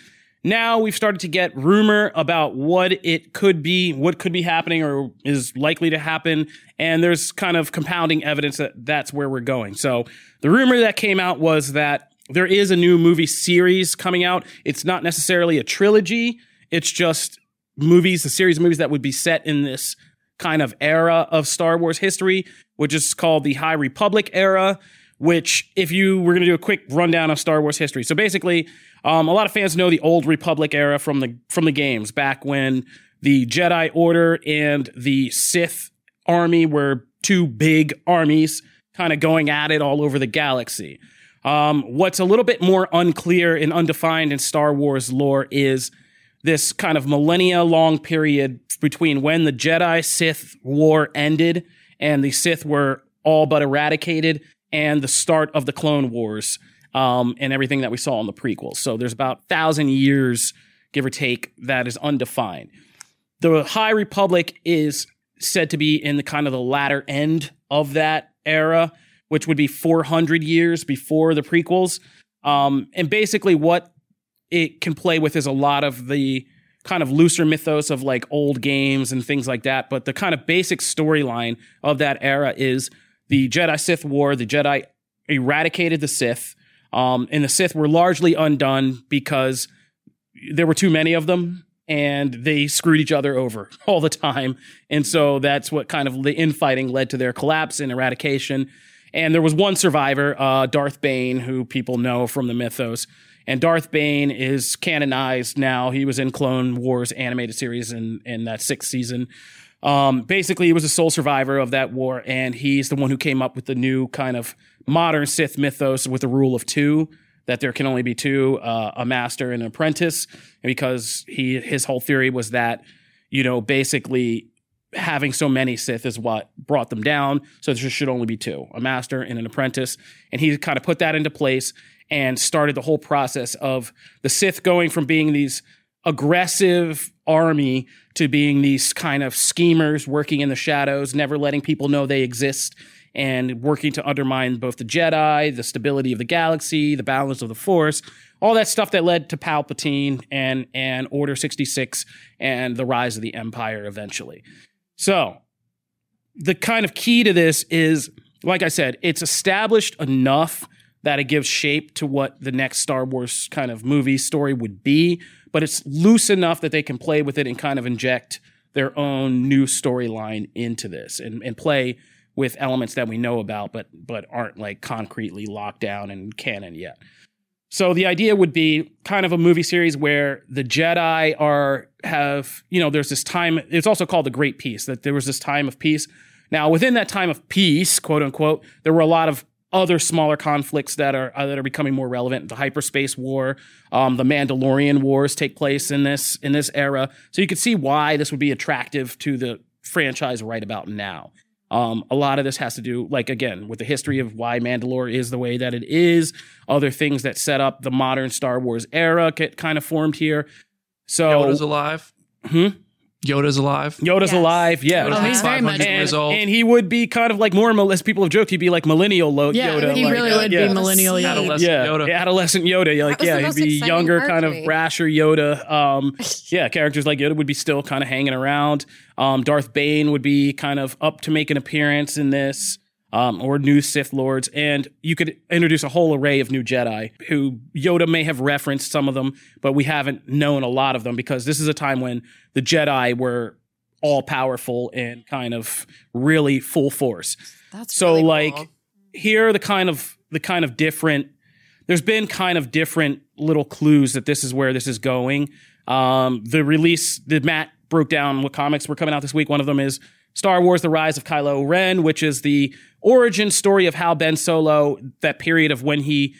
now we've started to get rumor about what it could be, what could be happening or is likely to happen. And there's kind of compounding evidence that that's where we're going. So the rumor that came out was that there is a new movie series coming out. It's not necessarily a trilogy. It's just movies, a series of movies that would be set in this kind of era of Star Wars history, which is called the High Republic era. Which, if you were going to do a quick rundown of Star Wars history, so basically, um, a lot of fans know the old Republic era from the from the games back when the Jedi Order and the Sith army were two big armies kind of going at it all over the galaxy. Um, what's a little bit more unclear and undefined in Star Wars lore is this kind of millennia long period between when the Jedi Sith war ended and the Sith were all but eradicated and the start of the Clone Wars um, and everything that we saw in the prequels. So there's about thousand years, give or take, that is undefined. The High Republic is said to be in the kind of the latter end of that era, which would be 400 years before the prequels. Um, and basically, what it can play with is a lot of the kind of looser mythos of like old games and things like that. But the kind of basic storyline of that era is the Jedi Sith War. The Jedi eradicated the Sith, um, and the Sith were largely undone because there were too many of them and they screwed each other over all the time. And so that's what kind of the infighting led to their collapse and eradication. And there was one survivor, uh, Darth Bane, who people know from the mythos. And Darth Bane is canonized now. He was in Clone Wars animated series in, in that sixth season. Um, basically, he was a sole survivor of that war, and he's the one who came up with the new kind of modern Sith mythos with the rule of two that there can only be two, uh, a master and an apprentice, because he his whole theory was that you know basically having so many Sith is what brought them down. So there should only be two, a master and an apprentice, and he kind of put that into place and started the whole process of the Sith going from being these aggressive army to being these kind of schemers working in the shadows, never letting people know they exist, and working to undermine both the Jedi, the stability of the galaxy, the balance of the Force, all that stuff that led to Palpatine and and Order 66 and the rise of the Empire eventually. So, the kind of key to this is like I said, it's established enough that it gives shape to what the next Star Wars kind of movie story would be, but it's loose enough that they can play with it and kind of inject their own new storyline into this and, and play with elements that we know about but but aren't like concretely locked down and canon yet. So the idea would be kind of a movie series where the Jedi are have, you know, there's this time it's also called the Great Peace, that there was this time of peace. Now, within that time of peace, quote unquote, there were a lot of other smaller conflicts that are uh, that are becoming more relevant. The hyperspace war, um, the Mandalorian wars take place in this in this era, so you can see why this would be attractive to the franchise right about now. Um, a lot of this has to do, like again, with the history of why Mandalore is the way that it is. Other things that set up the modern Star Wars era get kind of formed here. So Yoda's alive. Hmm? Yoda's alive. Yoda's Yes. alive, yeah. Oh, he's very much- and, years old. and he would be kind of like more, mil- as people have joked, he'd be like millennial Lo- Yeah, Yoda. he like, really uh, would yeah. be millennial Yoda. Adolescent yeah, Yoda. adolescent Yoda. Like, yeah, he'd be younger, part kind of rasher Yoda. Um, yeah, characters like Yoda would be still kind of hanging around. Um, Darth Bane would be kind of up to make an appearance in this. Um, or new Sith Lords, and you could introduce a whole array of new Jedi who Yoda may have referenced some of them, but we haven't known a lot of them because this is a time when the Jedi were all powerful and kind of really full force. That's so really like cool. here are the kind of the kind of different there's been kind of different little clues that this is where this is going. Um the release the matt broke down what comics were coming out this week. One of them is star wars the rise of kylo ren which is the origin story of how ben solo that period of when he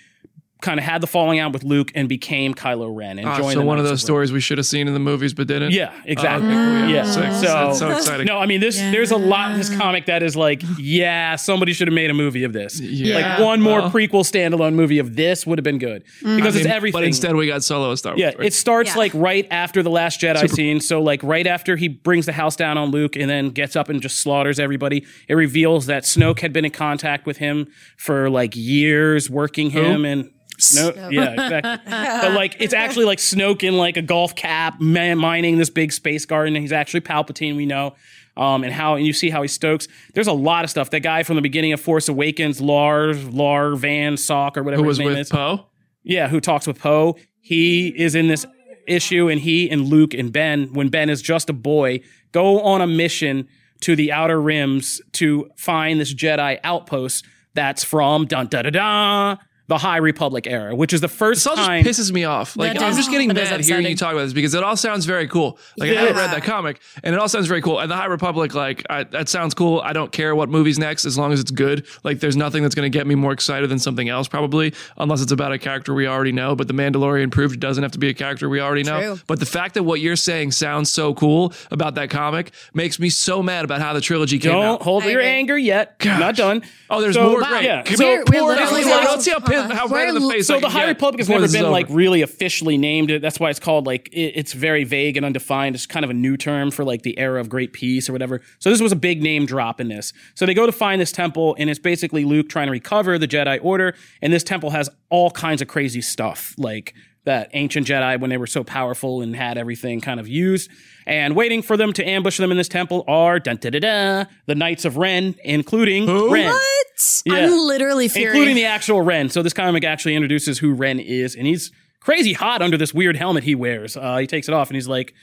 kind of had the falling out with luke and became kylo ren and Ah, joined so the one of those Ren. stories we should have seen in the movies but didn't. yeah exactly Oh, okay, cool, yeah mm. Sick. so That's so mm. exciting. no, I mean this. There's a lot in this comic that is like, yeah, somebody should have made a movie of this. Yeah. Like one more Well. prequel standalone movie of this would have been good mm. because it's everything. But instead, we got Solo a Star Wars. yeah, story. it starts Yeah. like right after the last Jedi scene. So like right after he brings the house down on Luke and then gets up and just slaughters everybody. It reveals that Snoke had been in contact with him for like years, working him and No, yeah, exactly. but like, it's actually like Snoke in like a golf cap, man, mining this big space garden. And he's actually Palpatine. We know. Um, and how and you see how he stokes. There's a lot of stuff. That guy from the beginning of Force Awakens, Lars, Lar Van Sock, or whatever Who was his name with is. Poe? Yeah, who talks with Poe. He is in this issue, and he and Luke and Ben, when Ben is just a boy, go on a mission to the Outer Rims to find this Jedi outpost that's from dun da da da the High Republic era, which is the first This all just pisses me off. Like I'm just getting that is mad hearing you talk about this because it all sounds very cool. Like I haven't read that comic, and it all sounds very cool. And the High Republic, like I, that sounds cool. I don't care what movie's next as long as it's good. Like there's nothing that's going to get me more excited than something else, probably, unless it's about a character we already know. But the Mandalorian proved it doesn't have to be a character we already know. True. But the fact that what you're saying sounds so cool about that comic makes me so mad about how the trilogy came Don't out. hold I your agree. anger yet. Not done. Oh, there's So- more. Wow. Great. Yeah. Come So- here. We're Pour it literally out. like- Let's see how, pin, how red in the face. So I the High get Republic has before never been like really officially named. That's why it's called like it, it's very vague and undefined. It's kind of a new term for like the era of great peace or whatever. So this was a big name drop in this. So they go to find this temple, and it's basically Luke trying to recover the Jedi Order. And this temple has all kinds of crazy stuff, like that ancient Jedi when they were so powerful and had everything kind of used. And waiting for them to ambush them in this temple are dun, da, da, da, the Knights of Ren, including Ren. What? Yeah. I'm literally furious. including the actual Ren. So this comic actually introduces who Ren is, and he's crazy hot under this weird helmet he wears. Uh, he takes it off, and he's like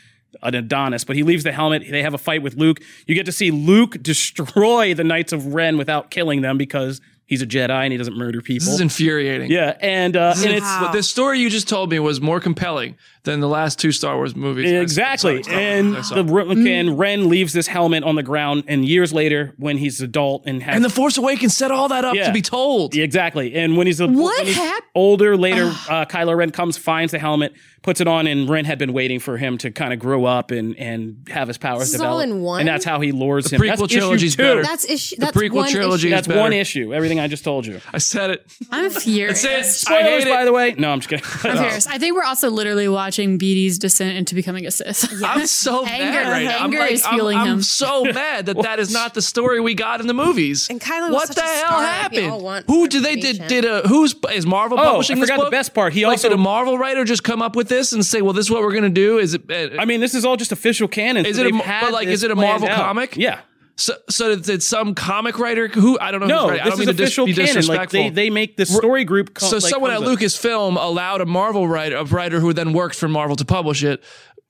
an Adonis, but he leaves the helmet. They have a fight with Luke. You get to see Luke destroy the Knights of Ren without killing them because he's a Jedi and he doesn't murder people. This is infuriating. yeah, and uh, and it's But the story you just told me was more compelling than the last two Star Wars movies. Exactly. Sorry, and I saw the it. and Ren leaves this helmet on the ground, and years later, when he's adult and has and the Force Awakens set all that up Yeah. to be told. Yeah, exactly. And when he's a, What when he's hap- older, later, uh, Kylo Ren comes, finds the helmet, puts it on, and Ren had been waiting for him to kind of grow up and and have his powers This is develop. all in one? And that's how he lures The him. prequel That's issue two. better. That's issue. The That's prequel one trilogy issue. That's better. one issue. Everything I just told you. I said it. I'm furious. That's it. I Spoilers, hate by the way. No, I'm just kidding. I'm furious. I think we're also literally watching BD's descent into becoming a Sith. I'm so Anger- mad right now. I'm, anger like, is I'm- fueling I'm, him. so mad that that is not the story we got in the movies. And Kylo was what such the a hell star. We happened? want Who more did they did information. did a who's is Marvel Oh, publishing I this forgot the best part. He like, also- did a Marvel writer just come up with this and say, "Well, this is what we're going to do"? Is it? uh, I mean, this is all just official canon. Is so it a they've had but, like, is it a Marvel out. comic? Yeah. so, so did, did some comic writer who I don't know. No, who's right. I this don't is mean to dis- official canon. Like they, they make the story group. co- so like, someone at up. Lucasfilm allowed a Marvel writer, a writer who then worked for Marvel to publish it,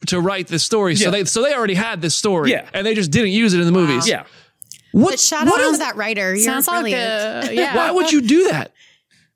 to write this story. So they so they already had this story, Yeah. and they just didn't use it in the movies. Yeah. What? But shout what out to that writer. You're Sounds like brilliant. a yeah. Why would you do that?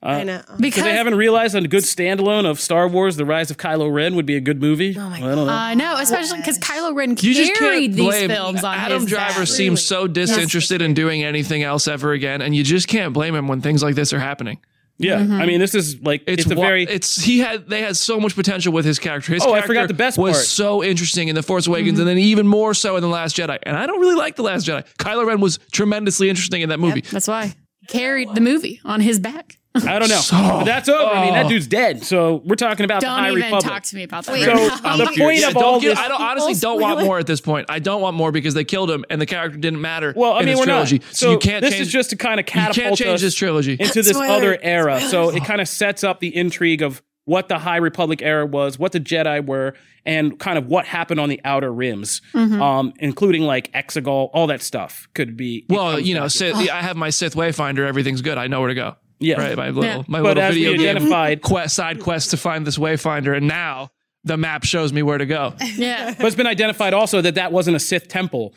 I know. because Because they haven't realized on a good standalone of Star Wars: The Rise of Kylo Ren would be a good movie. Oh my I don't know. I know, especially because Kylo Ren You just carried can't these blame films on Adam his Driver back. seems so disinterested in doing anything else ever again, and you just can't blame him when things like this are happening. yeah, Mm-hmm. I mean, this is like it's, a very it's he had they had so much potential with his character. His Oh, I forgot the best was part. so interesting in the Force Awakens, and then even more so in the Last Jedi. And I don't really like the Last Jedi. Kylo Ren was tremendously interesting in that movie. That's why he carried the movie on his back. I don't know, but that's over. I mean, that dude's dead. So we're talking about the Don't High even Republic. talk to me about that. Wait, So now. the point Yeah, of all get- this, I don't honestly don't want more at this point. I don't want more because they killed him and the character didn't matter. well, I in mean, this we're trilogy. not. So, you can't This change. is just to kind of you can't catapult change us this trilogy. into this Spoiler. other era. So it kind of sets up the intrigue of what the High Republic era was, what the Jedi were, and kind of what happened on the outer rims, Mm-hmm. um, including like Exegol, all that stuff could be. well, you know, Sith, I have my Sith Wayfinder. Everything's good. I know where to go. Yeah. right. My little, Yeah. my But little as we video game identified- quest, side quest to find this Wayfinder, and now the map shows me where to go. yeah. But it's been identified also that that wasn't a Sith temple.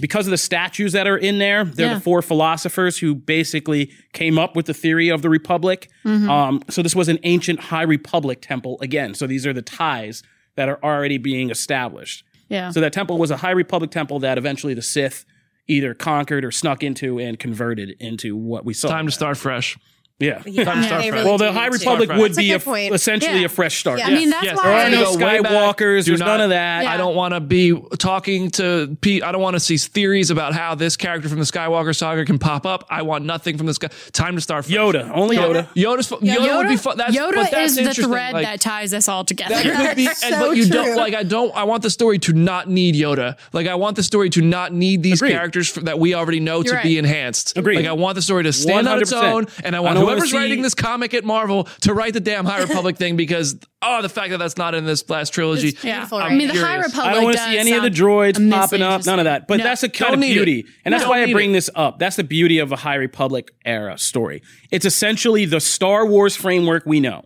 Because of the statues that are in there, they're Yeah. the four philosophers who basically came up with the theory of the Republic. Um, so this was an ancient High Republic temple again. So these are the ties that are already being established. Yeah. So that temple was a High Republic temple that eventually the Sith either conquered or snuck into and converted into what we saw. Time to start fresh. Yeah. Yeah, Time to start really Well, the High. Republic Start would fresh. be a, a point. essentially Yeah. a fresh start. Yeah. I mean, that's Yes, why there are no go way. Skywalkers. Do There's not- none of that. I don't want to be talking to Pete. I don't want to see theories about how this character from the Skywalker saga can pop up. I want nothing from this guy. Time to start fresh. Yoda, only Yoda. Yoda's fu- Yoda, would be fun. That's, Yoda but that's is the thread Like, that ties us all together. That could be, and, but you don't like. I don't. I want the story to not need Yoda. Like I want the story to not need these Agreed. characters f that we already know to You're be right. enhanced. Agreed. Like I want the story to stand on its own, and I want I know whoever's see- writing this comic at Marvel to write the damn High Republic thing because oh, the fact that that's not in this last trilogy. It's beautiful, I right? mean, the High Republic. I don't want to see any of the droids immensely popping up. None of that. But No. that's a kind of need it. beauty, and that's No, why I bring it. this up. That's the beauty of a High Republic era story. It's essentially the Star Wars framework we know.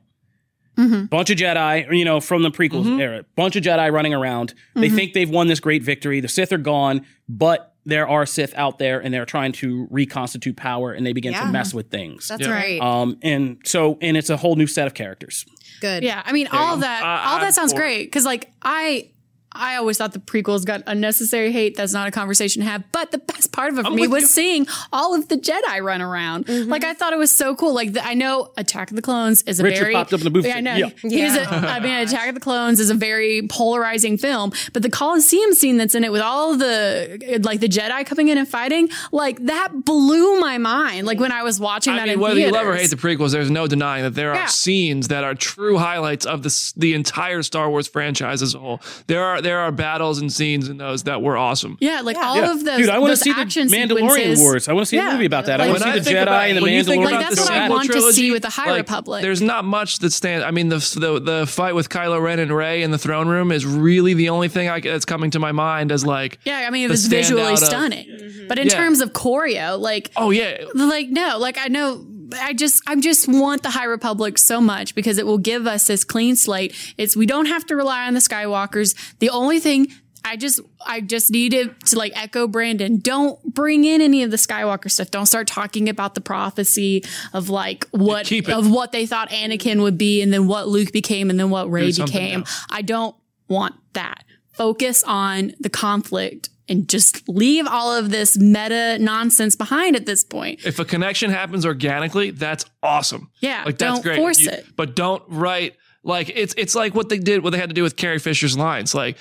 Mm-hmm. Bunch of Jedi, you know, from the prequels era. Bunch of Jedi running around. They Mm-hmm. think they've won this great victory. The Sith are gone, but there are Sith out there, and they're trying to reconstitute power, and they begin to mess with things. That's right. Um, and so, and it's a whole new set of characters. Good. Yeah, I mean, all that, I- all I'm that sounds for great because, like, I, I always thought the prequels got unnecessary hate. That's not a conversation to have. But the best part of it for me was you. seeing all of the Jedi run around. Mm-hmm. Like, I thought it was so cool. Like, the, I know Attack of the Clones is a Richard very popped up in the booth Yeah, I know. said, He Yeah. I mean, Attack of the Clones is a very polarizing film. But the Coliseum scene that's in it with all the like the Jedi coming in and fighting, like that blew my mind. Like when I was watching I that mean, in whether you love or hate the prequels, there's no denying that there are Yeah. scenes that are true highlights of this the entire Star Wars franchise as a whole. There are there are battles and scenes in those that were awesome. Yeah, like all Yeah. of those. Dude, I want to see the action Mandalorian sequences. Wars. I want to see a movie about that. I want to see I the Jedi about- and the when think Mandalorian. about Like, that's what I sequel want to see with the High like, Republic. There's not much that stands. I mean, the the the fight with Kylo Ren and Rey in the throne room is really the only thing I, that's coming to my mind as like. Yeah, I mean, it was visually standout of- stunning. Mm-hmm. But in Yeah. terms of choreo, like, Oh yeah, like no, like I know, I just, I just want the High Republic so much because it will give us this clean slate. It's we don't have to rely on the Skywalkers. The only thing. I just, I just needed to like echo Brandon. Don't bring in any of the Skywalker stuff. Don't start talking about the prophecy of like what of what they thought Anakin would be, and then what Luke became, and then what something became. else. I don't want that. Focus on the conflict and just leave all of this meta nonsense behind at this point. if a connection happens organically, that's awesome. Yeah, like that's don't great. force You- it. but don't write like it's it's like what they did, what they had to do with Carrie Fisher's lines. Like,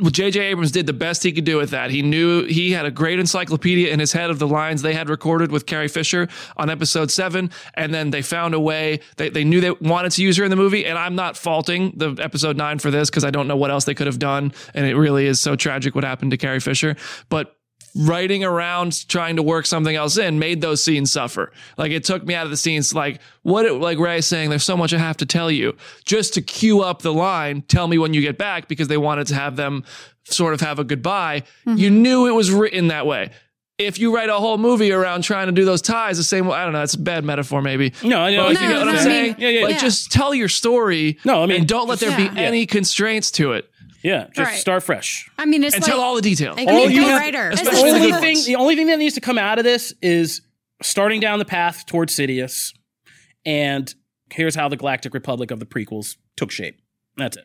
J.J. Abrams did the best he could do with that. He knew he had a great encyclopedia in his head of the lines they had recorded with Carrie Fisher on episode seven, and then they found a way. They they knew they wanted to use her in the movie, and I'm not faulting the episode nine for this because I don't know what else they could have done, and it really is so tragic what happened to Carrie Fisher, but writing around trying to work something else in made those scenes suffer. Like it took me out of the scenes. Like what, it, like Rey saying, there's so much I have to tell you just to cue up the line. Tell me when you get back because they wanted to have them sort of have a goodbye. You mm-hmm. knew it was written that way. If you write a whole movie around trying to do those ties the same way, I don't know, that's a bad metaphor maybe. No, I know. But I you get get what no, I'm I saying? mean, Yeah, yeah, Like yeah. just tell your story. No, I mean, and don't let there just- be Yeah. any constraints to it Yeah, just Right. start fresh. I mean, it's and like, tell all the details. And All be a you good have- writer. The only thing, the only thing that needs to come out of this is starting down the path towards Sidious, and here's how the Galactic Republic of the prequels took shape. That's it.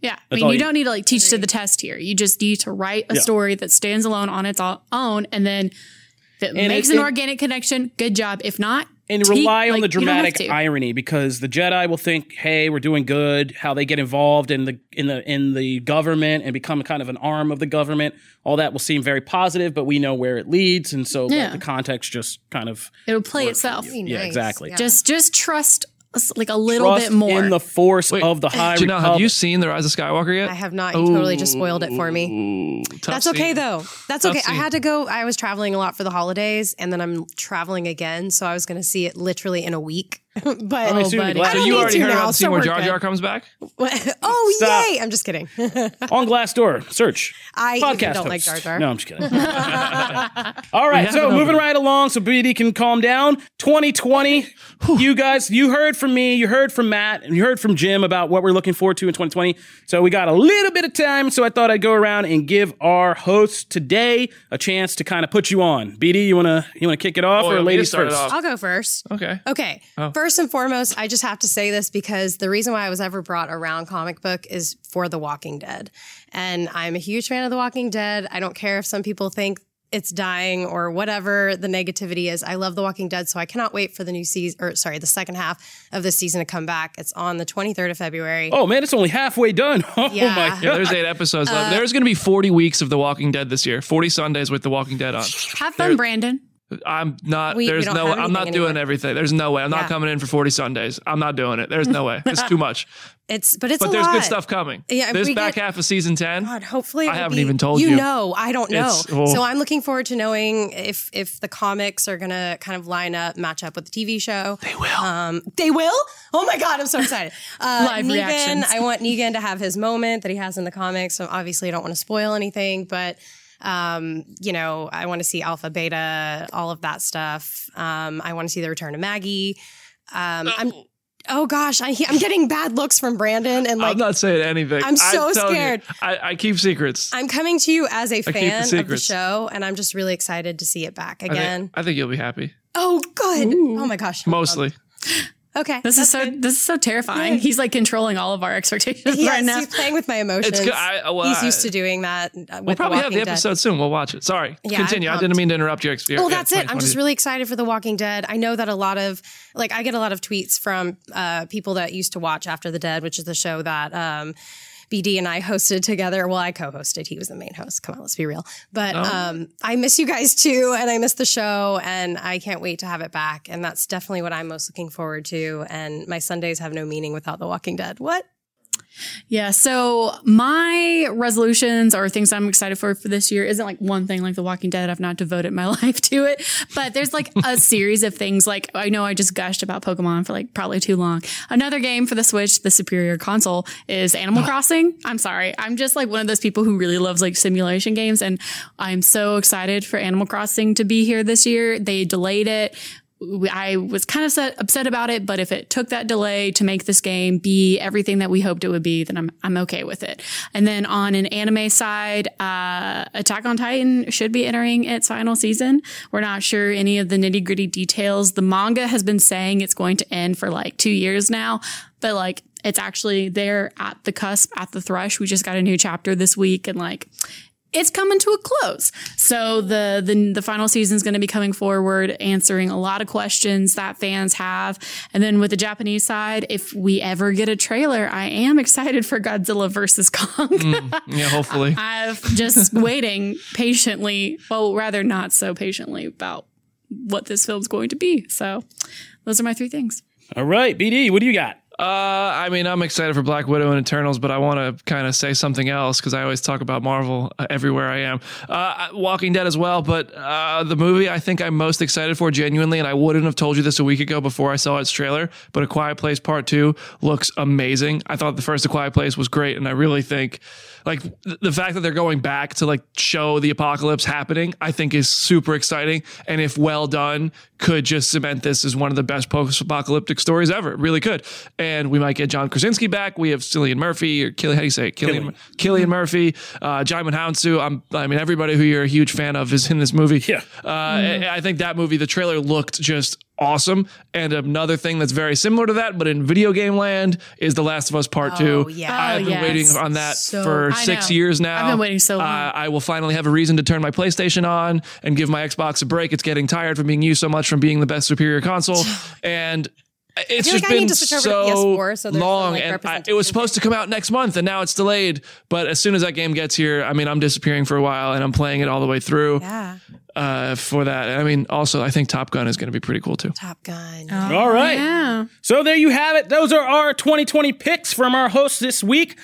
yeah. I mean, you you- don't need to like teach to the test here. You just need to write a Yeah. story that stands alone on its own, and then if it And makes it- an it- organic connection. Good job. If not, And take- rely on like, the you don't have dramatic irony because the Jedi will think, "Hey, we're doing good." How they get involved in the in the in the government and become kind of an arm of the government. All that will seem very positive, but we know where it leads, and so let Yeah. the context just kind of It'll play itself. Yeah, nice. exactly. Yeah. Just, just trust us, like a little Trust bit more. in the force Wait, of the High Janelle, have you seen The Rise of Skywalker yet? I have not. You totally just spoiled it for me. Ooh, That's okay scene. though. That's Tough okay. I had to go. I was traveling a lot for the holidays, and then I'm traveling again, so I was going to see it literally in a week. but I mean, soon buddy. the Glass- I So don't you need already to heard now, about the scene so where we're Jar Jar comes back? oh Stop. yay! I'm just kidding. on Glassdoor. Search. I Podcast don't like host. Jar Jar. No, I'm just kidding. All right, so moving opening. right along, so BD can calm down. 2020, you guys, you heard from me, you heard from Matt, and you heard from Jim about what we're looking forward to in 2020. So we got a little bit of time, so I thought I'd go around and give our host today a chance to kind of put you on. BD, you wanna you wanna kick it off, Oh, or yeah, ladies first? off. I'll go first. Okay. Okay. Oh. First and foremost, I just have to say this because the reason why I was ever brought around comic book is for The Walking Dead. And I'm a huge fan of The Walking Dead. I don't care if some people think it's dying or whatever the negativity is. I love The Walking Dead, so I cannot wait for the new season, or sorry, the second half of this season to come back. It's on the 23rd of February. Oh man, it's only halfway done. Oh Yeah. my Yeah, god. there's eight episodes Uh, left. There's going to be 40 weeks of The Walking Dead this year. 40 Sundays with The Walking Dead on. Have fun, Brandon. I'm not. We- we there's don't no. I'm not doing anymore. everything. There's no way. I'm not Yeah. coming in for 40 Sundays. I'm not doing it. There's no way. It's too much. It's but it's But there's lot. good stuff coming. Yeah, this back get- half of season 10. God, hopefully, I haven't be- even told you. you. know, I don't know. Oh. So I'm looking forward to knowing if if the comics are gonna kind of line up, match up with the TV show. They will. Um, they will. Oh my god, I'm so excited. Uh, Live Negan, reactions. I want Negan to have his moment that he has in the comics. So obviously, I don't want to spoil anything, but. Um, you know, I want to see Alpha, Beta, all of that stuff. Um, I want to see the return of Maggie. Um, I'm, oh gosh, I, I'm getting bad looks from Brandon, and like I'm not saying anything. I'm so telling you, scared. I, I keep secrets. I'm coming to you as a keep the fan of the show, and I'm just really excited to see it back I again. think, I think you'll be happy. oh, good. Oh my gosh. Mostly. Okay. This is so this is so terrifying. He's like controlling all of our expectations Yes, right now. he's playing with my emotions. It's good. I- well, he's I- used to doing that. uh, With We'll probably the have the Walking Dead. episode soon. We'll watch it. Sorry. Yeah, Continue. I'm didn't mean to interrupt your experience. Well, that's it. I'm just really excited for The Walking Dead. I know that a lot of, like, I get a lot of tweets from uh, people that used to watch After the Dead, which is the show that um, BD and I hosted together. Well, I co-hosted. He was the main host. Come on, let's be real. But um, I miss you guys too, and I miss the show, and I can't wait to have it back. And that's definitely what I'm most looking forward to. And my Sundays have no meaning without The Walking Dead. What? Yeah. So my resolutions or things I'm excited for for this year isn't like one thing like The Walking Dead. I've not devoted my life to it, but there's like a series of things. Like I know I just gushed about Pokemon for like probably too long. Another game for the Switch, the superior console, is Animal oh. Crossing. I'm sorry. I'm just like one of those people who really loves like simulation games, and I'm so excited for Animal Crossing to be here this year. They delayed it. I was kind of set, upset about it, but if it took that delay to make this game be everything that we hoped it would be, then I'm I'm okay with it. And then on an anime side, uh, Attack on Titan should be entering its final season. We're not sure any of the nitty gritty details. The manga has been saying it's going to end for like two years now, but like it's actually there at the cusp, at the thrush. We just got a new chapter this week, and like it's coming to a close. So the the, the final season is going to be coming forward, answering a lot of questions that fans have. And then with the Japanese side, if we ever get a trailer, I am excited for Godzilla versus Kong. Mm, yeah, hopefully. I'm just waiting patiently, well, rather not so patiently about what this film's going to be. So those are my three things. All right, BD, what do you got? Uh, I mean, I'm excited for Black Widow and Eternals, but I want to kind of say something else because I always talk about Marvel uh, everywhere I am. Uh, Walking Dead as well, but uh, the movie I think I'm most excited for genuinely, and I wouldn't have told you this a week ago before I saw its trailer, but A Quiet Place Part 2 looks amazing. I thought the first A Quiet Place was great, and I really think like the fact that they're going back to like show the apocalypse happening, I think is super exciting. And if well done, could just cement this as one of the best post-apocalyptic stories ever. It really could. And we might get John Krasinski back. We have Cillian Murphy or Killian, how do you say it? Killian, Killian Murphy, uh, Djimon Hounsou. I'm, I mean, everybody who you're a huge fan of is in this movie. Yeah. Uh, I- I think that movie, the trailer looked just awesome. And another thing that's very similar to that, but in video game land, is The Last of Us Part Oh, 2. yeah. I've Oh, been yes. waiting on that So- for I six know. years now. I've been waiting so long. Uh, I will finally have a reason to turn my PlayStation on and give my Xbox a break. It's getting tired from being used so much from being the best superior console. And it's just like been need to switch over so, PS4 so long. like, and I, it was supposed to come out next month and now it's delayed. But as soon as that game gets here, I mean, I'm disappearing for a while and I'm playing it all the way through Yeah. uh, for that. I mean, also, I think Top Gun is going to be pretty cool too. Top Gun. All right. Yeah. So there you have it. Those are our 2020 picks from our hosts this week.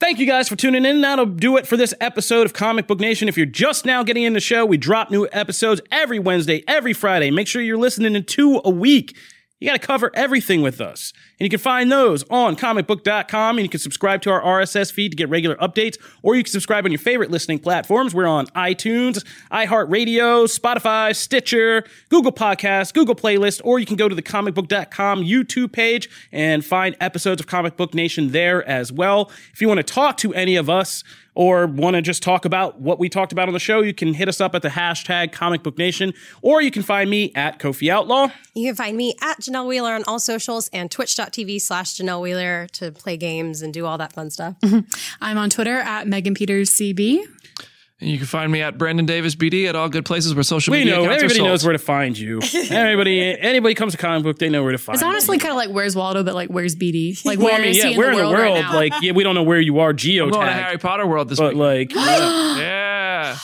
Thank you guys for tuning in. That'll do it for this episode of Comic Book Nation. If you're just now getting in the show, we drop new episodes every Wednesday, every Friday. Make sure you're listening to two a week. You got to cover everything with us. And you can find those on comicbook.com and you can subscribe to our RSS feed to get regular updates or you can subscribe on your favorite listening platforms. We're on iTunes, iHeartRadio, Spotify, Stitcher, Google Podcasts, Google Playlist, or you can go to the comicbook.com YouTube page and find episodes of Comic Book Nation there as well. If you want to talk to any of us, or want to just talk about what we talked about on the show, you can hit us up at the hashtag Comic Book Nation, or you can find me at Kofi Outlaw. You can find me at Janelle Wheeler on all socials and twitch.tv slash Janelle Wheeler to play games and do all that fun stuff. Mm-hmm. I'm on Twitter at Megan Peters CB. And you can find me at Brandon Davis BD at all good places where social We media know accounts everybody are sold. knows where to find you. everybody, anybody comes to comic book, they know where to find. You. It's honestly kind of like where's Waldo, but like where's BD? Like Well, where I mean, is yeah, he in we're the world, right now? like yeah, we don't know where you are I'm going to Harry Potter world this but week. like yeah. Oh yeah.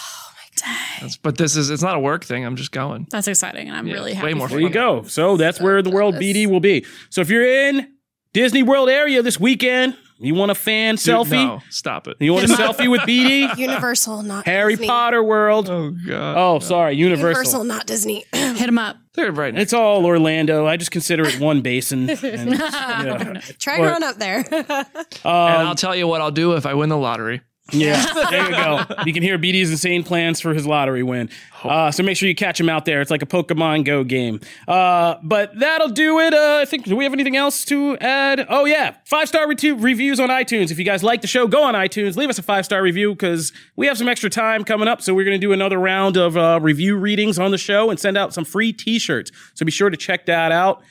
That's- but this is it's not a work thing. I'm just going. That's exciting, and I'm Yeah, really way happy. more for There you go. So that's where the World BD will be. So if you're in Disney World area this weekend, you want a fan Dude, selfie? No, stop it. You want a selfie with BD? Universal, not Harry Disney. Potter World. Oh god. Oh, sorry, Universal. Universal, not Disney. Hit him up. They're right next. It's all Orlando. I just consider it one basin. And, yeah. Try Or- growing up there. Um, and I'll tell you what I'll do if I win the lottery. Yeah, there you go. You can hear BD's insane plans for his lottery win. Uh, so make sure you catch him out there. It's like a Pokemon Go game. Uh, but that'll do it. Uh, I think. Do we have anything else to add? Oh yeah, five star re- reviews on iTunes. If you guys like the show, go on iTunes, leave us a five star review because we have some extra time coming up. So we're going to do another round of uh, review readings on the show and send out some free T-shirts. So be sure to check that out.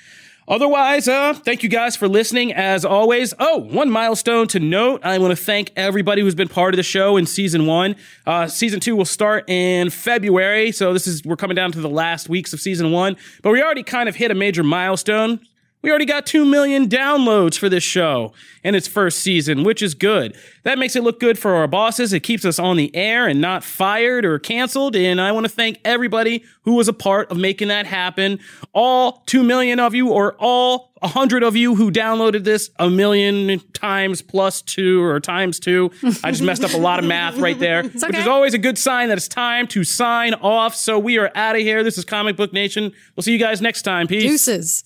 Otherwise, uh, thank you guys for listening as always. Oh, one milestone to note. I want to thank everybody who's been part of the show in season one. Uh, season two will start in February. So this is, we're coming down to the last weeks of season one, but we already kind of hit a major milestone. We already got 2 million downloads for this show in its first season, which is good. That makes it look good for our bosses. It keeps us on the air and not fired or canceled. And I want to thank everybody who was a part of making that happen. All 2 million of you, or all 100 of you who downloaded this a million times plus two or times two. I just messed up a lot of math right there, which is always a good sign that it's time to sign off. So we are out of here. This is Comic Book Nation. We'll see you guys next time. Peace. Deuces.